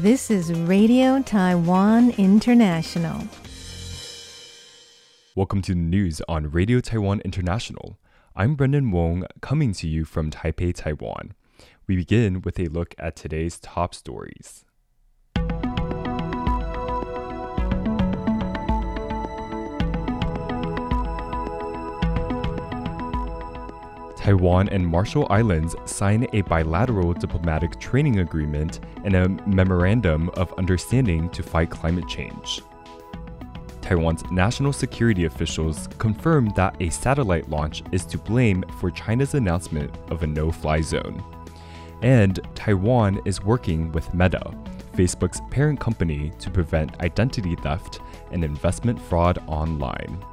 This is Radio Taiwan International. Welcome to the news on Radio Taiwan International. I'm Brendan Wong, coming to you from Taipei, Taiwan. We begin with a look at today's top stories. Taiwan and Marshall Islands sign a bilateral diplomatic training agreement and a memorandum of understanding to fight climate change. Taiwan's national security officials confirmed that a satellite launch is to blame for China's announcement of a no fly zone. And Taiwan is working with Meta, Facebook's parent company, to prevent identity theft and investment fraud online.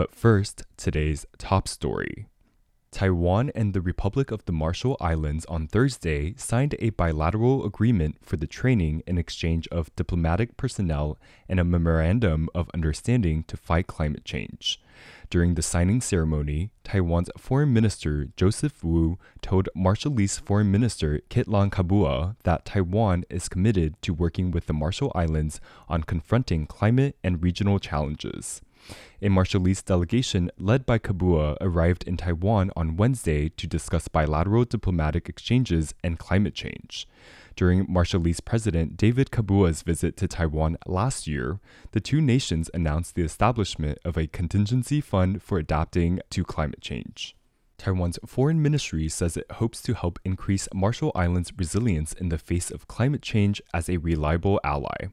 But first, today's top story. Taiwan and the Republic of the Marshall Islands on Thursday signed a bilateral agreement for the training and exchange of diplomatic personnel and a memorandum of understanding to fight climate change. During the signing ceremony, Taiwan's Foreign Minister Joseph Wu told Marshallese Foreign Minister Kitlang Kabua that Taiwan is committed to working with the Marshall Islands on confronting climate and regional challenges. A Marshallese delegation led by Kabua arrived in Taiwan on Wednesday to discuss bilateral diplomatic exchanges and climate change. During Marshallese President David Kabua's visit to Taiwan last year, the two nations announced the establishment of a contingency fund for adapting to climate change. Taiwan's foreign ministry says it hopes to help increase Marshall Islands' resilience in the face of climate change as a reliable ally.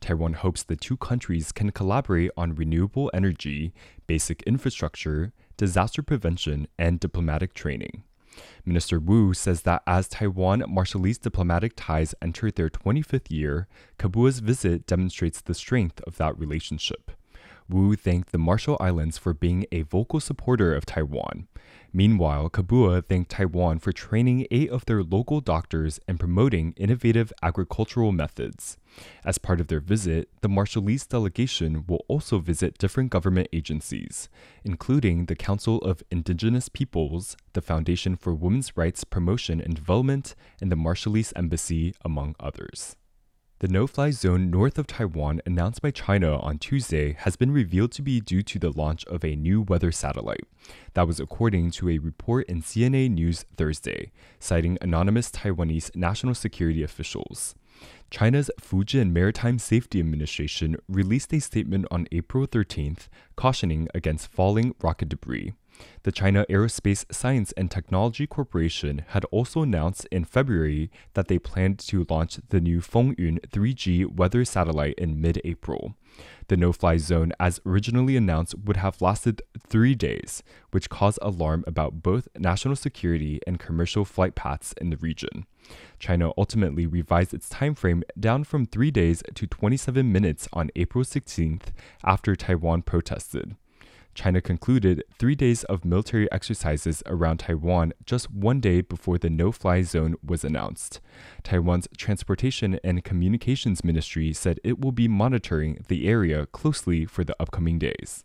Taiwan hopes the two countries can collaborate on renewable energy, basic infrastructure, disaster prevention, and diplomatic training. Minister Wu says that as Taiwan Marshallese diplomatic ties enter their 25th year, Kabua's visit demonstrates the strength of that relationship. Wu thanked the Marshall Islands for being a vocal supporter of Taiwan. Meanwhile, Kabua thanked Taiwan for training eight of their local doctors and promoting innovative agricultural methods. As part of their visit, the Marshallese delegation will also visit different government agencies, including the Council of Indigenous Peoples, the Foundation for Women's Rights Promotion and Development, and the Marshallese Embassy, among others. The no fly zone north of Taiwan announced by China on Tuesday has been revealed to be due to the launch of a new weather satellite. That was according to a report in CNA News Thursday, citing anonymous Taiwanese national security officials. China's Fujian Maritime Safety Administration released a statement on April 13th cautioning against falling rocket debris. The China Aerospace Science and Technology Corporation had also announced in February that they planned to launch the new Fengyun 3G weather satellite in mid April. The no fly zone, as originally announced, would have lasted three days, which caused alarm about both national security and commercial flight paths in the region. China ultimately revised its time frame down from three days to 27 minutes on April 16th after Taiwan protested. China concluded three days of military exercises around Taiwan just one day before the no fly zone was announced. Taiwan's Transportation and Communications Ministry said it will be monitoring the area closely for the upcoming days.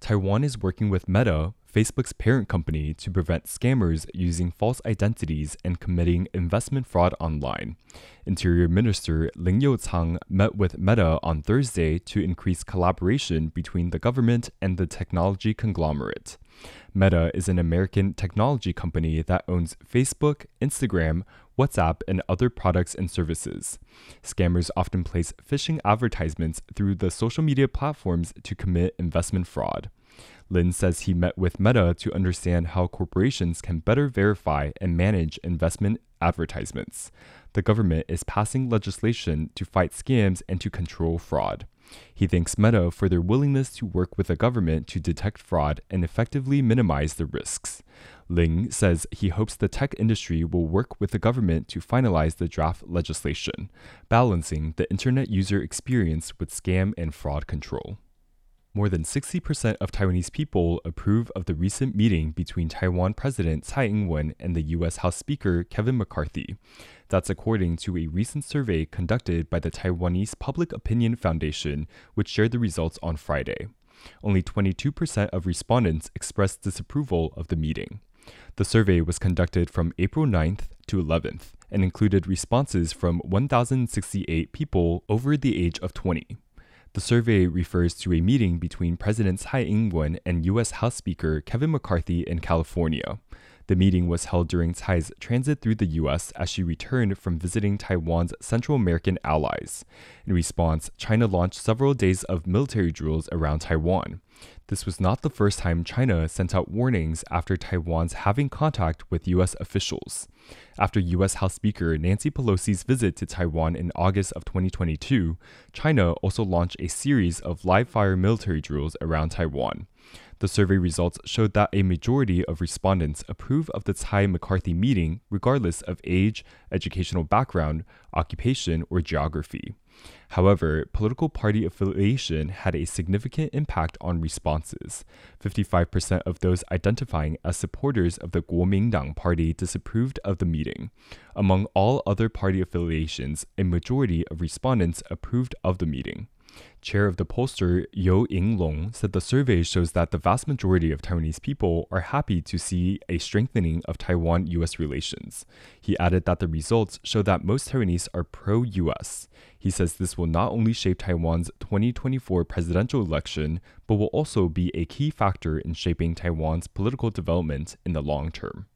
Taiwan is working with Meta, Facebook's parent company, to prevent scammers using false identities and committing investment fraud online. Interior Minister Lin Yu-chang met with Meta on Thursday to increase collaboration between the government and the technology conglomerate. Meta is an American technology company that owns Facebook, Instagram, WhatsApp, and other products and services. Scammers often place phishing advertisements through the social media platforms to commit investment fraud. Lin says he met with Meta to understand how corporations can better verify and manage investment advertisements. The government is passing legislation to fight scams and to control fraud. He thanks Meta for their willingness to work with the government to detect fraud and effectively minimize the risks. Lin says he hopes the tech industry will work with the government to finalize the draft legislation, balancing the internet user experience with scam and fraud control. More than 60% of Taiwanese people approve of the recent meeting between Taiwan President Tsai Ing wen and the U.S. House Speaker Kevin McCarthy. That's according to a recent survey conducted by the Taiwanese Public Opinion Foundation, which shared the results on Friday. Only 22% of respondents expressed disapproval of the meeting. The survey was conducted from April 9th to 11th and included responses from 1,068 people over the age of 20. The survey refers to a meeting between President Tsai Ing wen and U.S. House Speaker Kevin McCarthy in California. The meeting was held during Tsai's transit through the U.S. as she returned from visiting Taiwan's Central American allies. In response, China launched several days of military drills around Taiwan. This was not the first time China sent out warnings after Taiwan's having contact with U.S. officials. After U.S. House Speaker Nancy Pelosi's visit to Taiwan in August of 2022, China also launched a series of live fire military drills around Taiwan. The survey results showed that a majority of respondents approve of the Tsai McCarthy meeting regardless of age, educational background, occupation, or geography. However, political party affiliation had a significant impact on responses. 55% of those identifying as supporters of the Kuomintang party disapproved of the meeting. Among all other party affiliations, a majority of respondents approved of the meeting. Chair of the pollster You Ying-lung said the survey shows that the vast majority of Taiwanese people are happy to see a strengthening of Taiwan US relations. He added that the results show that most Taiwanese are pro US. He says this will not only shape Taiwan's 2024 presidential election, but will also be a key factor in shaping Taiwan's political development in the long term.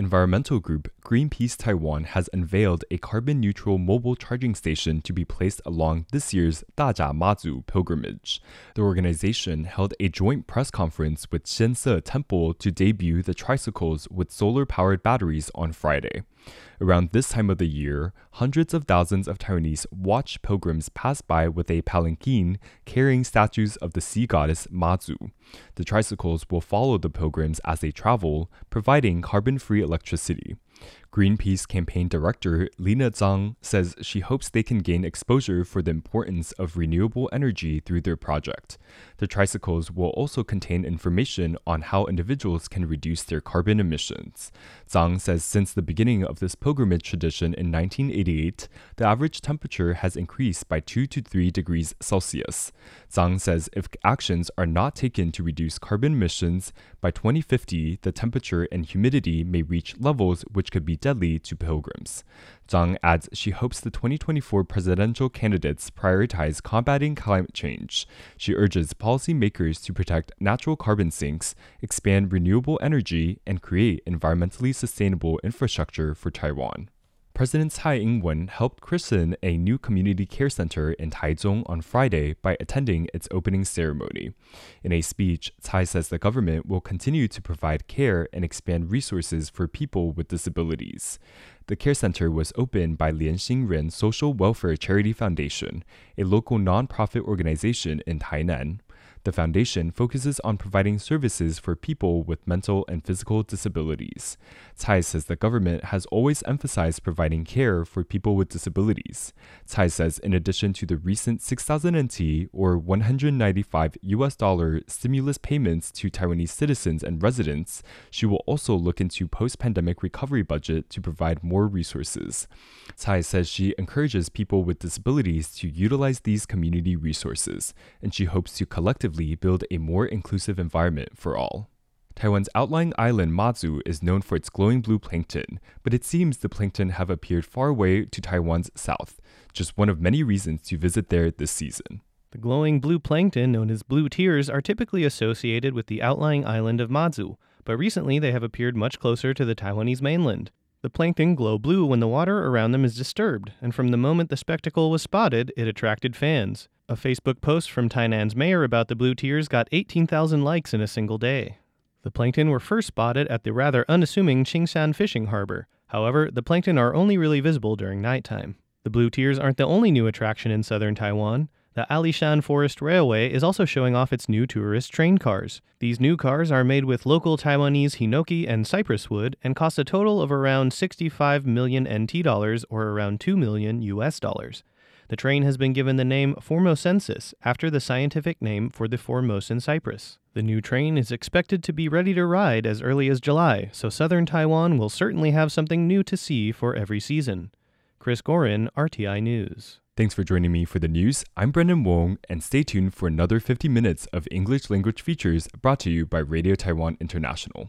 Environmental group Greenpeace Taiwan has unveiled a carbon neutral mobile charging station to be placed along this year's Dajia Mazu pilgrimage. The organization held a joint press conference with Xianse Temple to debut the tricycles with solar powered batteries on Friday. Around this time of the year, hundreds of thousands of Taiwanese watch pilgrims pass by with a palanquin carrying statues of the sea goddess Mazu. The tricycles will follow the pilgrims as they travel, providing carbon free electricity. Greenpeace campaign director Lina Zhang says she hopes they can gain exposure for the importance of renewable energy through their project. The tricycles will also contain information on how individuals can reduce their carbon emissions. Zhang says since the beginning of this pilgrimage tradition in 1988, the average temperature has increased by 2 to 3 degrees Celsius. Zhang says if actions are not taken to reduce carbon emissions, by 2050 the temperature and humidity may reach levels which could be deadly to pilgrims. Zhang adds she hopes the 2024 presidential candidates prioritize combating climate change. She urges policymakers to protect natural carbon sinks, expand renewable energy, and create environmentally sustainable infrastructure for Taiwan. President Tsai Ing-wen helped christen a new community care center in Taichung on Friday by attending its opening ceremony. In a speech, Tsai says the government will continue to provide care and expand resources for people with disabilities. The care center was opened by Lian Xingren Social Welfare Charity Foundation, a local nonprofit organization in Tainan. The foundation focuses on providing services for people with mental and physical disabilities. Tsai says the government has always emphasized providing care for people with disabilities. Tsai says in addition to the recent 6,000 NT or 195 US dollar stimulus payments to Taiwanese citizens and residents, she will also look into post-pandemic recovery budget to provide more resources. Tsai says she encourages people with disabilities to utilize these community resources, and she hopes to collectively collectively build a more inclusive environment for all. Taiwan's outlying island Matsu is known for its glowing blue plankton, but it seems the plankton have appeared far away to Taiwan's south, just one of many reasons to visit there this season. The glowing blue plankton, known as blue tears, are typically associated with the outlying island of Matsu, but recently they have appeared much closer to the Taiwanese mainland. The plankton glow blue when the water around them is disturbed, and from the moment the spectacle was spotted, it attracted fans. A Facebook post from Tainan's mayor about the blue tears got 18,000 likes in a single day. The plankton were first spotted at the rather unassuming Qingshan fishing harbor. However, the plankton are only really visible during nighttime. The blue tears aren't the only new attraction in southern Taiwan. The Alishan Forest Railway is also showing off its new tourist train cars. These new cars are made with local Taiwanese hinoki and cypress wood and cost a total of around 65 million NT dollars or around 2 million US dollars. The train has been given the name Formosensis after the scientific name for the Formosan cypress. The new train is expected to be ready to ride as early as July, so southern Taiwan will certainly have something new to see for every season. Chris Gorin, RTI News. Thanks for joining me for the news. I'm Brendan Wong, and stay tuned for another 50 minutes of English language features brought to you by Radio Taiwan International.